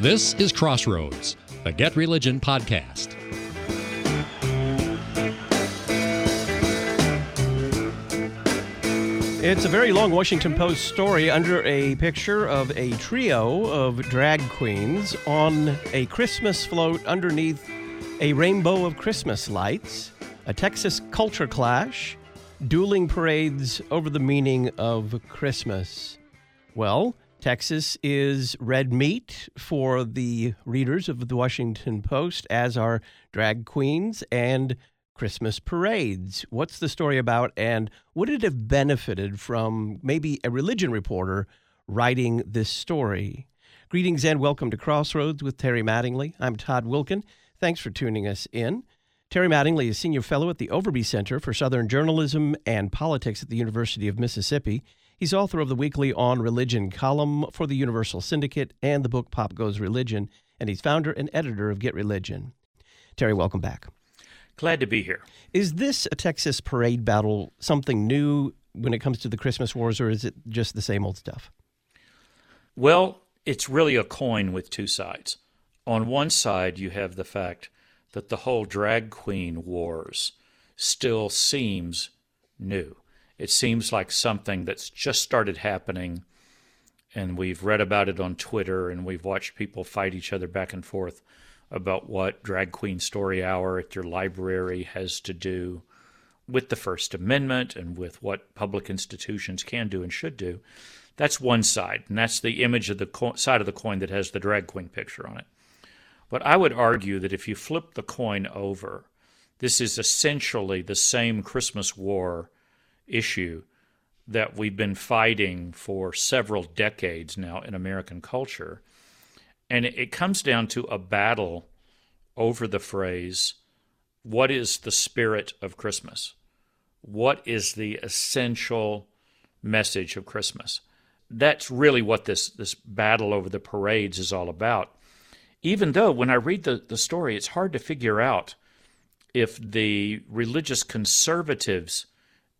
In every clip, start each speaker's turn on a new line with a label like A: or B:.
A: This is Crossroads, the Get Religion podcast.
B: It's a very long Washington Post story under a picture of a trio of drag queens on a Christmas float underneath a rainbow of Christmas lights, a Texas culture clash, dueling parades over the meaning of Christmas. Well, Texas is red meat for the readers of the Washington Post, as are drag queens and Christmas parades. What's the story about, and would it have benefited from maybe a religion reporter writing this story? Greetings and welcome to Crossroads with Terry Mattingly. I'm Todd Wilken. Thanks for tuning us in. Terry Mattingly is Senior Fellow at the Overby Center for Southern Journalism and Politics at the University of Mississippi. He's author of the weekly On Religion column for the Universal Syndicate and the book Pop Goes Religion, and he's founder and editor of Get Religion. Terry, welcome back.
C: Glad to be here.
B: Is this a Texas parade battle something new when it comes to the Christmas wars, or is it just the same old stuff?
C: Well, it's really a coin with two sides. On one side, you have the fact that the whole drag queen wars still seems new. It seems like something that's just started happening, and we've read about it on Twitter, and we've watched people fight each other back and forth about what Drag Queen Story Hour at your library has to do with the First Amendment and with what public institutions can do and should do. That's one side, and that's the image of the co- side of the coin that has the drag queen picture on it. But I would argue that if you flip the coin over, this is essentially the same Christmas war issue that we've been fighting for several decades now in American culture and it comes down to a battle over the phrase, what is the spirit of Christmas? What is the essential message of Christmas? That's really what this, this battle over the parades is all about. Even though when I read the, the story, it's hard to figure out if the religious conservatives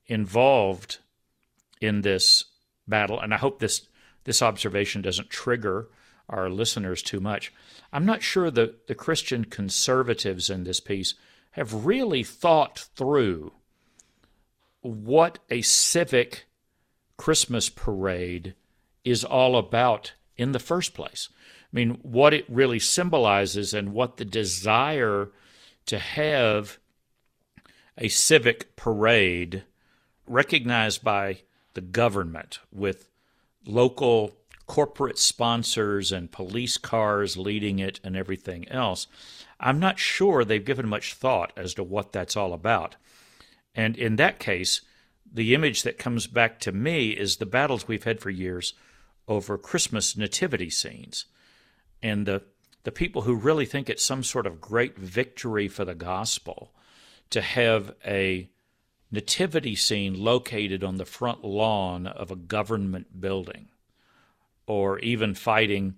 C: involved in this battle, and I hope this, this observation doesn't trigger our listeners too much. I'm not sure that the Christian conservatives in this piece have really thought through what a civic Christmas parade is all about in the first place. I mean, what it really symbolizes and what the desire to have a civic parade recognized by the government with local corporate sponsors and police cars leading it and everything else. I'm not sure they've given much thought as to what that's all about. And in that case, the image that comes back to me is the battles we've had for years over Christmas nativity scenes. And the, the people who really think it's some sort of great victory for the gospel to have a nativity scene located on the front lawn of a government building or even fighting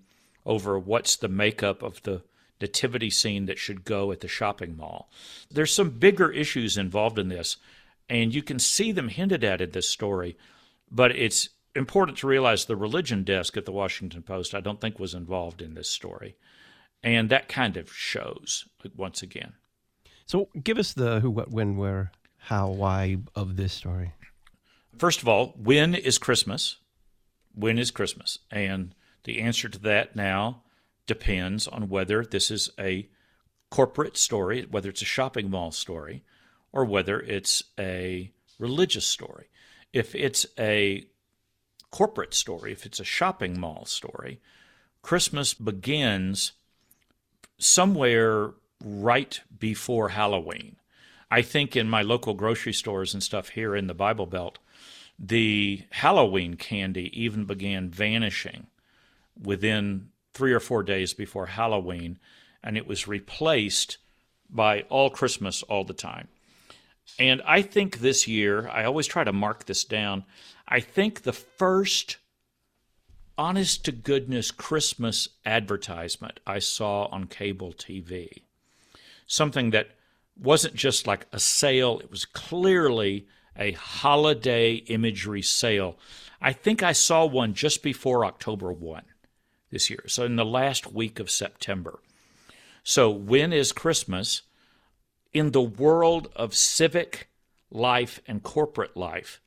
C: over what's the makeup of the nativity scene that should go at the shopping mall. There's some bigger issues involved in this, and you can see them hinted at in this story, but it's important to realize the religion desk at the Washington Post, I don't think, was involved in this story. And that kind of shows once again.
B: So give us the who, what, when, where, how, why of this story.
C: First of all, when is Christmas? when is Christmas? And the answer to that now depends on whether this is a corporate story, whether it's a shopping mall story, or whether it's a religious story. If it's a corporate story, if it's a shopping mall story, Christmas begins somewhere right before Halloween. I think in my local grocery stores and stuff here in the Bible Belt, the Halloween candy even began vanishing within three or four days before Halloween, and it was replaced by all Christmas all the time. And I think this year, I always try to mark this down. I think the first honest to goodness Christmas advertisement I saw on cable TV, something that wasn't just like a sale, it was clearly a holiday imagery sale. I think I saw one just before October 1. this year. So in the last week of September. So when is Christmas? In the world of civic life and corporate life,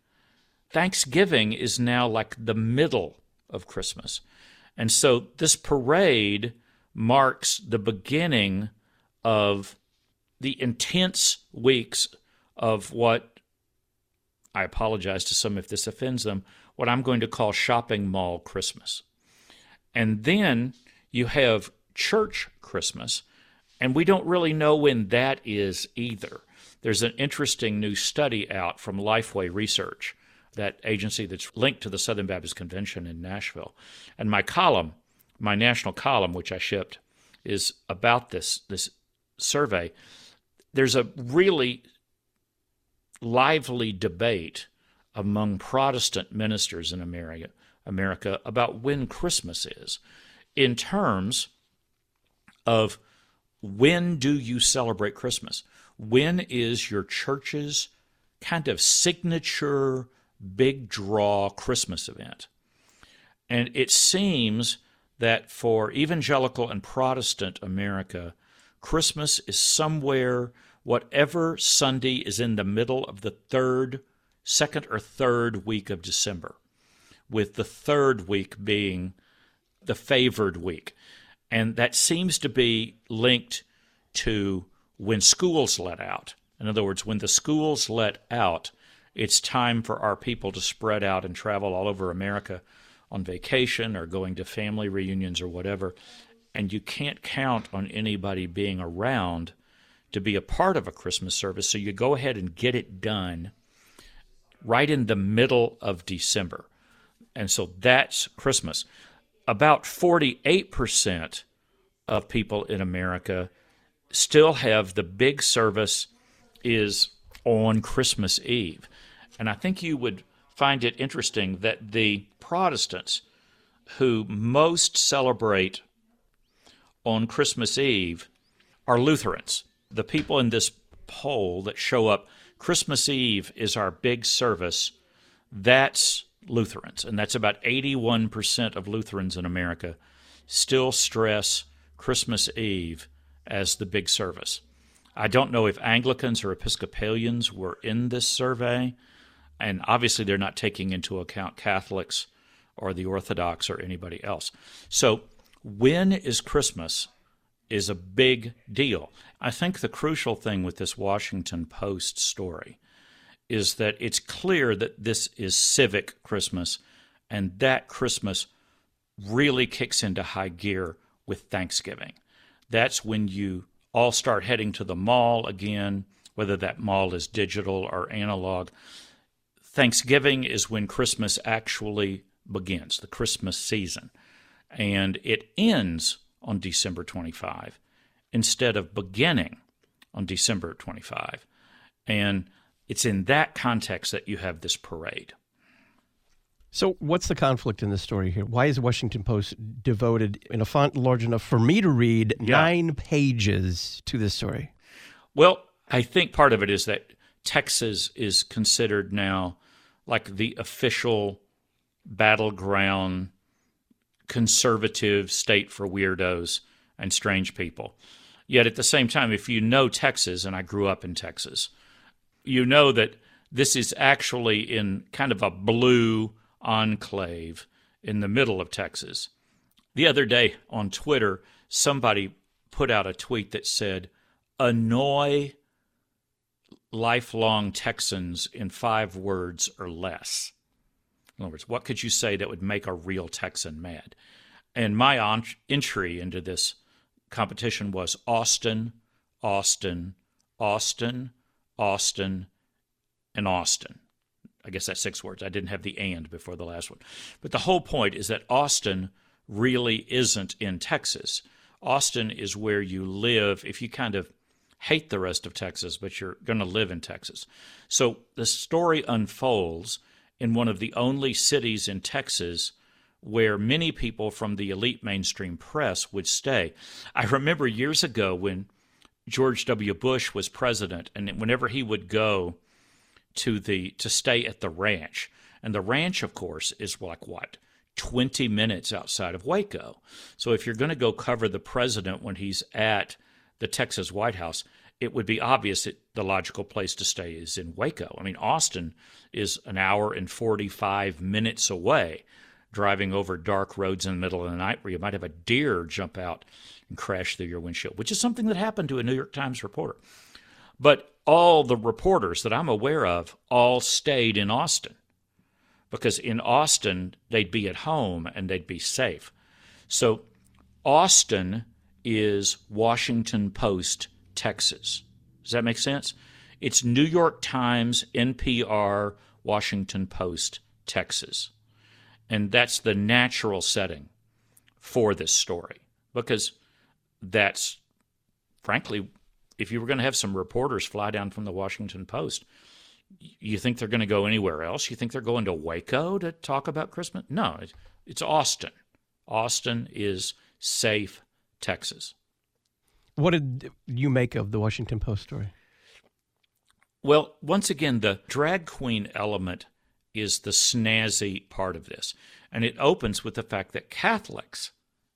C: Thanksgiving is now like the middle of Christmas. And so this parade marks the beginning of the intense weeks of what I apologize to some if this offends them, what I'm going to call shopping mall Christmas. And then you have church Christmas, and we don't really know when that is either. There's an interesting new study out from Lifeway Research, that agency that's linked to the Southern Baptist Convention in Nashville. And my column, my national column, which I shipped, is about this this survey. There's a really lively debate among Protestant ministers in America, America about when Christmas is, in terms of when do you celebrate Christmas? When is your church's kind of signature big draw Christmas event? And it seems that for evangelical and Protestant America, Christmas is somewhere, whatever Sunday is in the middle of the third, second or third week of December, with the third week being the favored week. And that seems to be linked to when schools let out. In other words, when the schools let out, it's time for our people to spread out and travel all over America on vacation or going to family reunions or whatever. And you can't count on anybody being around to be a part of a Christmas service. So you go ahead and get it done right in the middle of December. And so that's Christmas. About 48% of people in America still have the big service is on Christmas Eve. And I think you would find it interesting that the Protestants who most celebrate on Christmas Eve are Lutherans. The people in this poll that show up, Christmas Eve is our big service, that's Lutherans. And that's about 81% of Lutherans in America still stress Christmas Eve as the big service. I don't know if Anglicans or Episcopalians were in this survey, and obviously they're not taking into account Catholics or the Orthodox or anybody else. So, when is Christmas is a big deal. I think the crucial thing with this Washington Post story is that it's clear that this is civic Christmas, and that Christmas really kicks into high gear with Thanksgiving. That's when you all start heading to the mall again, whether that mall is digital or analog. Thanksgiving is when Christmas actually begins, the Christmas season. And it ends on December 25 instead of beginning on December 25. And it's in that context that you have this parade.
B: So, what's the conflict in this story here? Why is Washington Post devoted in a font large enough for me to read yeah. nine pages to this story?
C: Well, I think part of it is that Texas is considered now like the official battleground conservative state for weirdos and strange people. Yet at the same time, if you know Texas, and I grew up in Texas, you know that this is actually in kind of a blue enclave in the middle of Texas. The other day on Twitter, somebody put out a tweet that said, Annoy lifelong Texans in five words or less. In other words, what could you say that would make a real Texan mad? And my entry into this competition was Austin, Austin, Austin, Austin, and Austin. I guess that's six words. I didn't have the and before the last one. But the whole point is that Austin really isn't in Texas. Austin is where you live if you kind of hate the rest of Texas, but you're going to live in Texas. So the story unfolds in one of the only cities in Texas where many people from the elite mainstream press would stay. I remember years ago when George W. Bush was president, and whenever he would go to the to stay at the ranch, and the ranch, of course, is like what 20 minutes outside of Waco. So if you're going to go cover the president when he's at the Texas White House, it would be obvious that the logical place to stay is in Waco. I mean, Austin is an hour and 45 minutes away, driving over dark roads in the middle of the night where you might have a deer jump out and crash through your windshield, which is something that happened to a New York Times reporter. But all the reporters that I'm aware of all stayed in Austin because in Austin, they'd be at home and they'd be safe. So, Austin is Washington Post, Texas. Does that make sense? It's New York Times, NPR, Washington Post, Texas. And that's the natural setting for this story because that's, frankly, if you were going to have some reporters fly down from the Washington Post, you think they're going to go anywhere else? You think they're going to Waco to talk about Christmas? No, it's Austin. Austin is safe Texas.
B: What did you make of the Washington Post story?
C: Well, once again, the drag queen element is the snazzy part of this. And it opens with the fact that Catholics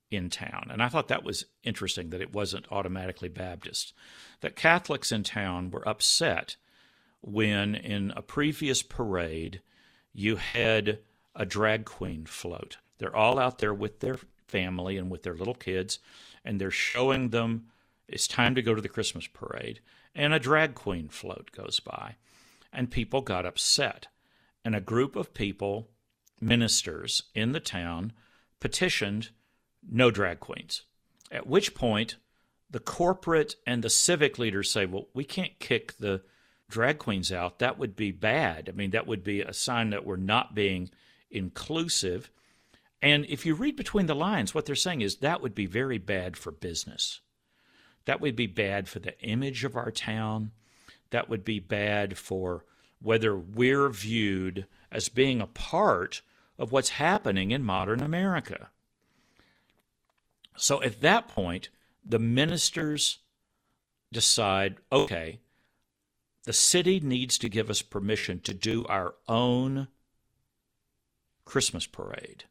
C: in town, and I thought that was interesting that it wasn't automatically Baptist, that Catholics in town were upset when in a previous parade you had a drag queen float. They're all out there with their family and with their little kids, and they're showing them it's time to go to the Christmas parade. And a drag queen float goes by, and people got upset. And a group of people, ministers in the town, petitioned no drag queens. At which point, the corporate and the civic leaders say, well, we can't kick the drag queens out, that would be bad. I mean, that would be a sign that we're not being inclusive. And if you read between the lines, what they're saying is that would be very bad for business. That would be bad for the image of our town. That would be bad for whether we're viewed as being a part of what's happening in modern America. So at that point, the ministers decide okay, the city needs to give us permission to do our own Christmas parade.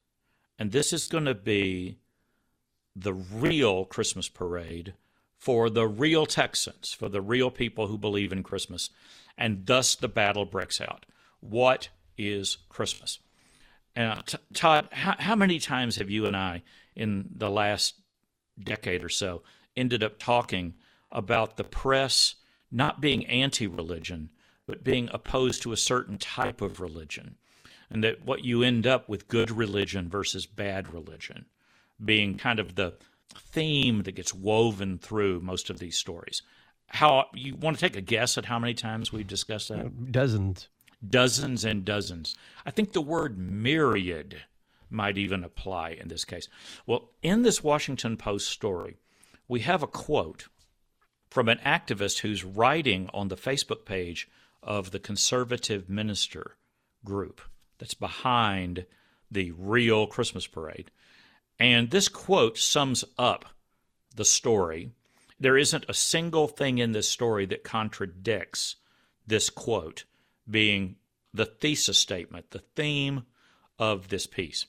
C: And this is going to be the real Christmas parade for the real Texans, for the real people who believe in Christmas. And thus the battle breaks out. What is Christmas? And uh, t- Todd, how, how many times have you and I, in the last decade or so, ended up talking about the press not being anti religion, but being opposed to a certain type of religion. And that what you end up with good religion versus bad religion being kind of the theme that gets woven through most of these stories. How you want to take a guess at how many times we've discussed that?
B: Dozens.
C: Dozens and dozens. I think the word myriad might even apply in this case. Well, in this Washington Post story, we have a quote from an activist who's writing on the Facebook page of the conservative minister group that's behind the real Christmas parade. And this quote sums up the story. There isn't a single thing in this story that contradicts this quote being the thesis statement, the theme of this piece.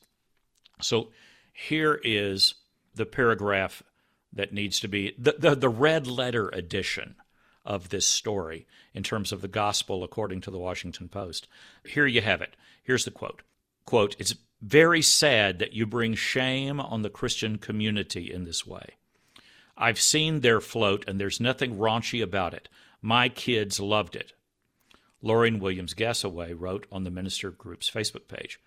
C: So here is the paragraph that needs to be the, the, the red letter edition of this story in terms of the gospel according to the Washington Post. Here you have it. Here's the quote. Quote, it's very sad that you bring shame on the Christian community in this way. I've seen their float and there's nothing raunchy about it. My kids loved it. Lauryn Williams Gassaway wrote on the Minister Group's Facebook page.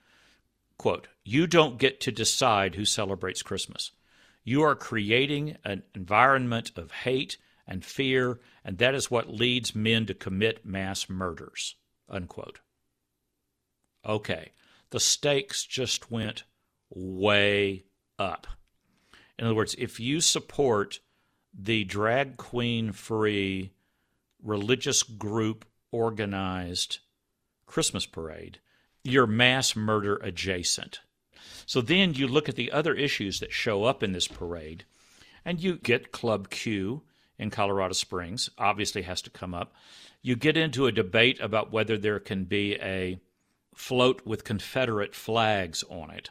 C: Quote, You don't get to decide who celebrates Christmas. You are creating an environment of hate and fear, and that is what leads men to commit mass murders. Unquote. Okay, the stakes just went way up. In other words, if you support the drag queen free religious group organized Christmas parade, you're mass murder adjacent. So then you look at the other issues that show up in this parade, and you get Club Q in Colorado Springs, obviously has to come up. You get into a debate about whether there can be a float with Confederate flags on it.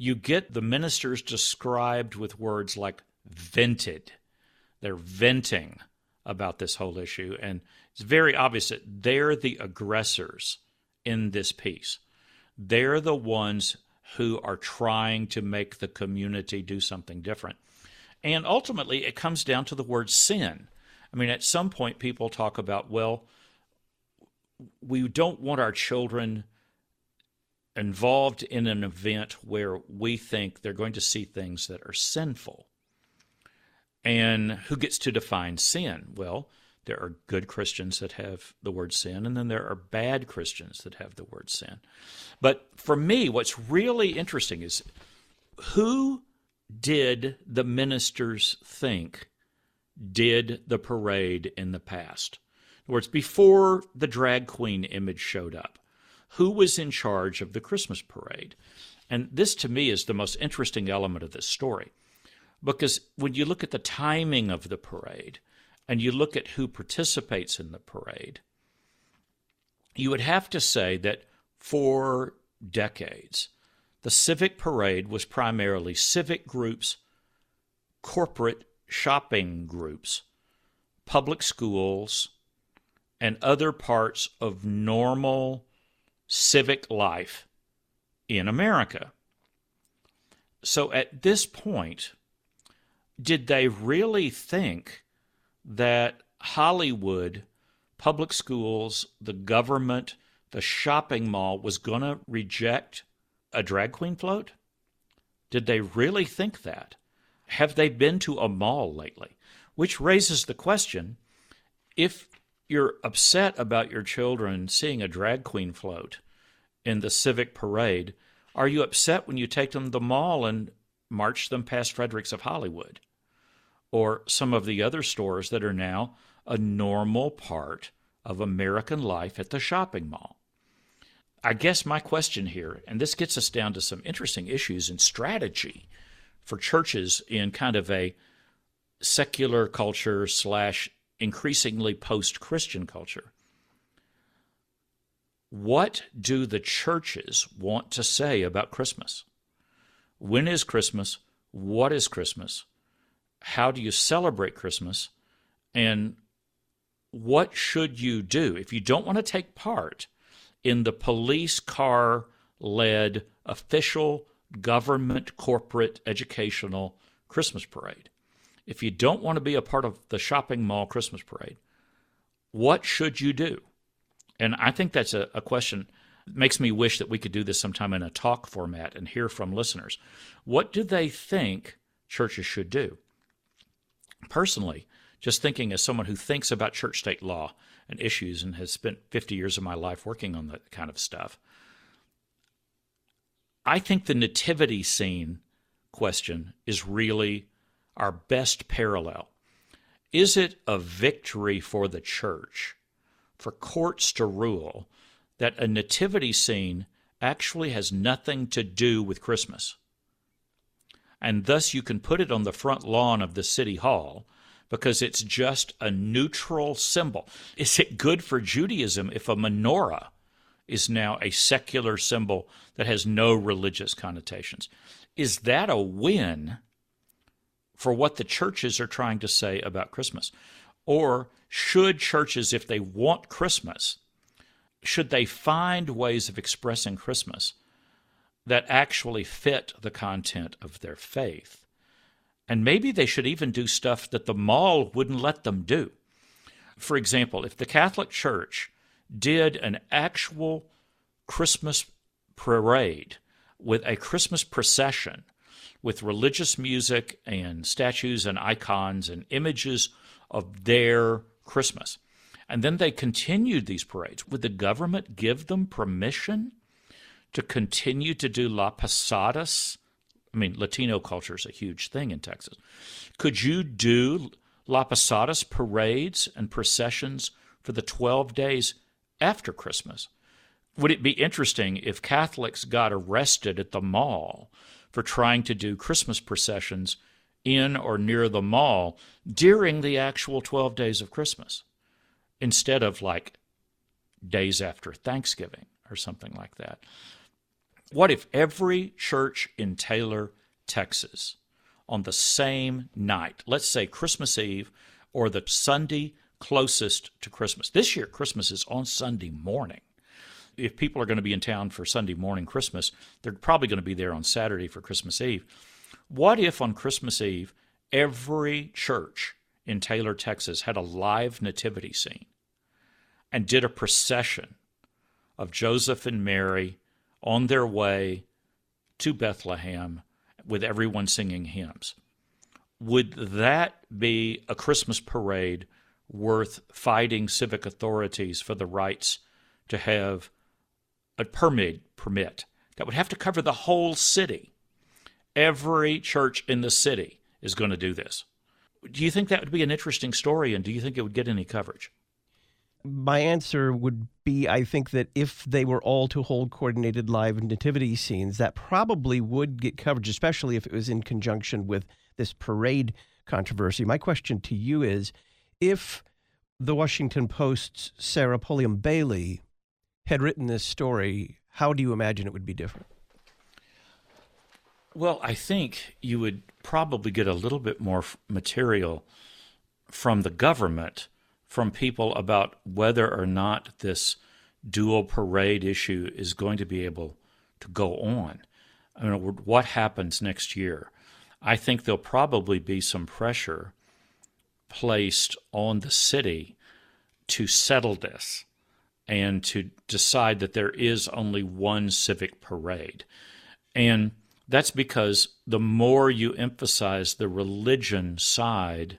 C: you get the ministers described with words like vented. They're venting about this whole issue. And it's very obvious that they're the aggressors in this piece. They're the ones who are trying to make the community do something different. And ultimately, it comes down to the word sin. I mean, at some point, people talk about, well, we don't want our children involved in an event where we think they're going to see things that are sinful. And who gets to define sin? Well, there are good Christians that have the word sin, and then there are bad Christians that have the word sin. But for me, what's really interesting is who did the ministers think did the parade in the past? In other words, before the drag queen image showed up, who was in charge of the Christmas parade? And this to me is the most interesting element of this story. Because when you look at the timing of the parade and you look at who participates in the parade, you would have to say that for decades, the civic parade was primarily civic groups, corporate shopping groups, public schools, and other parts of normal civic life in America. So at this point, did they really think that Hollywood, public schools, the government, the shopping mall was going to reject a drag queen float? Did they really think that? Have they been to a mall lately? Which raises the question if you're upset about your children seeing a drag queen float in the civic parade, are you upset when you take them to the mall and march them past Fredericks of Hollywood? or some of the other stores that are now a normal part of American life at the shopping mall. I guess my question here, and this gets us down to some interesting issues in strategy for churches in kind of a secular culture slash increasingly post Christian culture. What do the churches want to say about Christmas? When is Christmas? What is Christmas? how do you celebrate Christmas and what should you do if you don't want to take part in the police car led official government corporate educational Christmas parade? If you don't want to be a part of the shopping mall Christmas parade, what should you do? And I think that's a, a question that makes me wish that we could do this sometime in a talk format and hear from listeners. What do they think churches should do? personally, just thinking as someone who thinks about church state law and issues and has spent 50 years of my life working on that kind of stuff, I think the nativity scene question is really our best parallel. Is it a victory for the church, for courts to rule, that a nativity scene actually has nothing to do with Christmas? and thus you can put it on the front lawn of the city hall because it's just a neutral symbol. Is it good for Judaism if a menorah is now a secular symbol that has no religious connotations? Is that a win for what the churches are trying to say about Christmas? Or should churches, if they want Christmas, should they find ways of expressing Christmas that actually fit the content of their faith. And maybe they should even do stuff that the mall wouldn't let them do. For example, if the Catholic Church did an actual Christmas parade with a Christmas procession with religious music and statues and icons and images of their Christmas, and then they continued these parades, would the government give them permission to continue to do La Posadas. I mean, Latino culture is a huge thing in Texas. Could you do La Posadas parades and processions for the 12 days after Christmas? Would it be interesting if Catholics got arrested at the mall for trying to do Christmas processions in or near the mall during the actual 12 days of Christmas instead of like days after Thanksgiving or something like that? What if every church in Taylor, Texas, on the same night, let's say Christmas Eve or the Sunday closest to Christmas. This year, Christmas is on Sunday morning. If people are going to be in town for Sunday morning Christmas, they're probably going to be there on Saturday for Christmas Eve. What if on Christmas Eve, every church in Taylor, Texas had a live nativity scene and did a procession of Joseph and Mary on their way to Bethlehem with everyone singing hymns? Would that be a Christmas parade worth fighting civic authorities for the rights to have a permit permit that would have to cover the whole city. Every church in the city is going to do this. Do you think that would be an interesting story and do you think it would get any coverage?
B: My answer would be I think that if they were all to hold coordinated live nativity scenes, that probably would get coverage, especially if it was in conjunction with this parade controversy. My question to you is if the Washington Post's Sarah Pulliam Bailey had written this story, how do you imagine it would be different?
C: Well, I think you would probably get a little bit more material from the government, from people about whether or not this dual parade issue is going to be able to go on. I mean, what happens next year? I think there'll probably be some pressure placed on the city to settle this and to decide that there is only one civic parade. And that's because the more you emphasize the religion side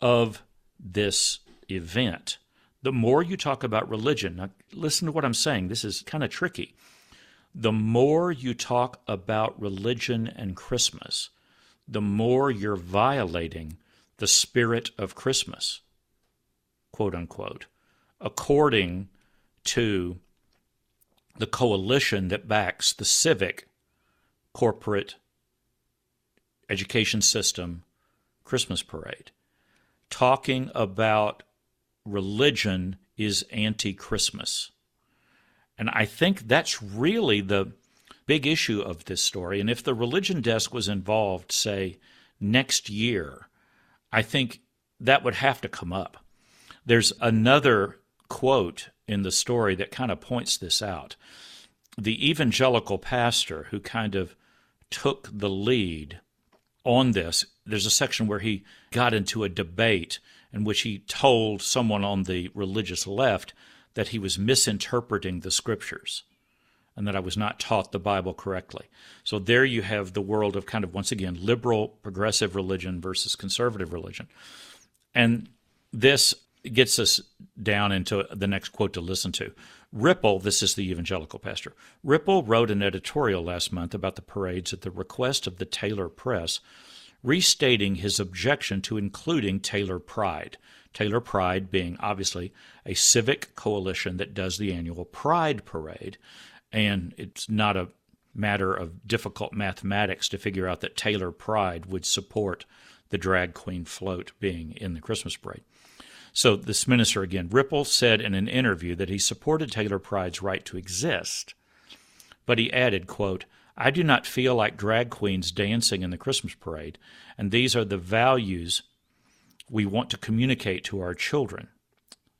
C: of this event, the more you talk about religion. Now, listen to what I'm saying. This is kind of tricky. The more you talk about religion and Christmas, the more you're violating the spirit of Christmas, quote unquote, according to the coalition that backs the civic corporate education system Christmas parade. Talking about religion is anti Christmas. And I think that's really the big issue of this story. And if the religion desk was involved, say, next year, I think that would have to come up. There's another quote in the story that kind of points this out. The evangelical pastor who kind of took the lead on this, there's a section where he got into a debate in which he told someone on the religious left that he was misinterpreting the scriptures and that I was not taught the Bible correctly. So there you have the world of kind of, once again, liberal, progressive religion versus conservative religion. And this gets us down into the next quote to listen to. Ripple, this is the evangelical pastor, Ripple wrote an editorial last month about the parades at the request of the Taylor Press, restating his objection to including Taylor Pride. Taylor Pride being obviously a civic coalition that does the annual Pride Parade. And it's not a matter of difficult mathematics to figure out that Taylor Pride would support the drag queen float being in the Christmas parade. So this minister again, Ripple said in an interview that he supported Taylor Pride's right to exist, but he added, quote, I do not feel like drag queens dancing in the Christmas parade, and these are the values we want to communicate to our children.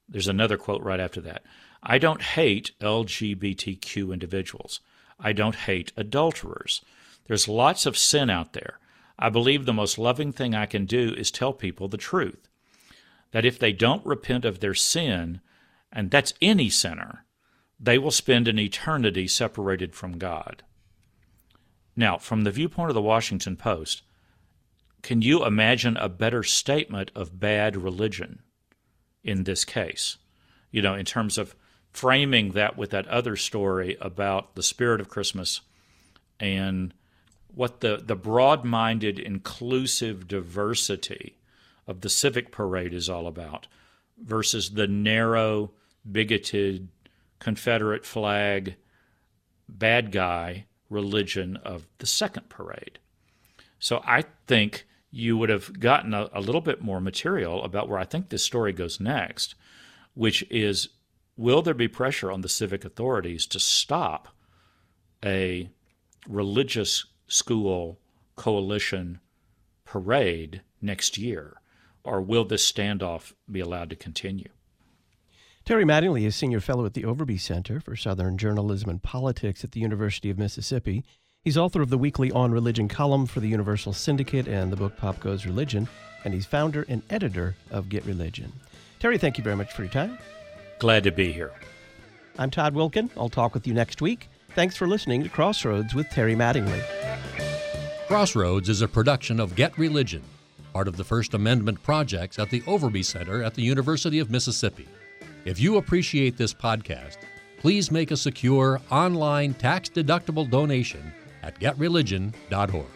C: There's another quote right after that. I don't hate LGBTQ individuals. I don't hate adulterers. There's lots of sin out there. I believe the most loving thing I can do is tell people the truth that if they don't repent of their sin, and that's any sinner, they will spend an eternity separated from God. Now, from the viewpoint of the Washington Post, can you imagine a better statement of bad religion in this case? You know, in terms of framing that with that other story about the spirit of Christmas and what the, the broad minded, inclusive diversity of the civic parade is all about versus the narrow, bigoted, Confederate flag, bad guy religion of the second parade. So I think you would have gotten a, a, little bit more material about where I think this story goes next, which is will there be pressure on the civic authorities to stop a religious school coalition parade next year? Or will this standoff be allowed to continue?
B: Terry Mattingly is Senior Fellow at the Overby Center for Southern Journalism and Politics at the University of Mississippi. He's author of the weekly On Religion column for the Universal Syndicate and the book Pop Goes Religion, and he's founder and editor of Get Religion. Terry, thank you very much for your time.
C: Glad to be here.
B: I'm Todd Wilken. I'll talk with you next week. Thanks for listening to Crossroads with Terry Mattingly.
A: Crossroads is a production of Get Religion, part of the First Amendment projects at the Overby Center at the University of Mississippi. If you appreciate this podcast, please make a secure online tax deductible donation at getreligion.org.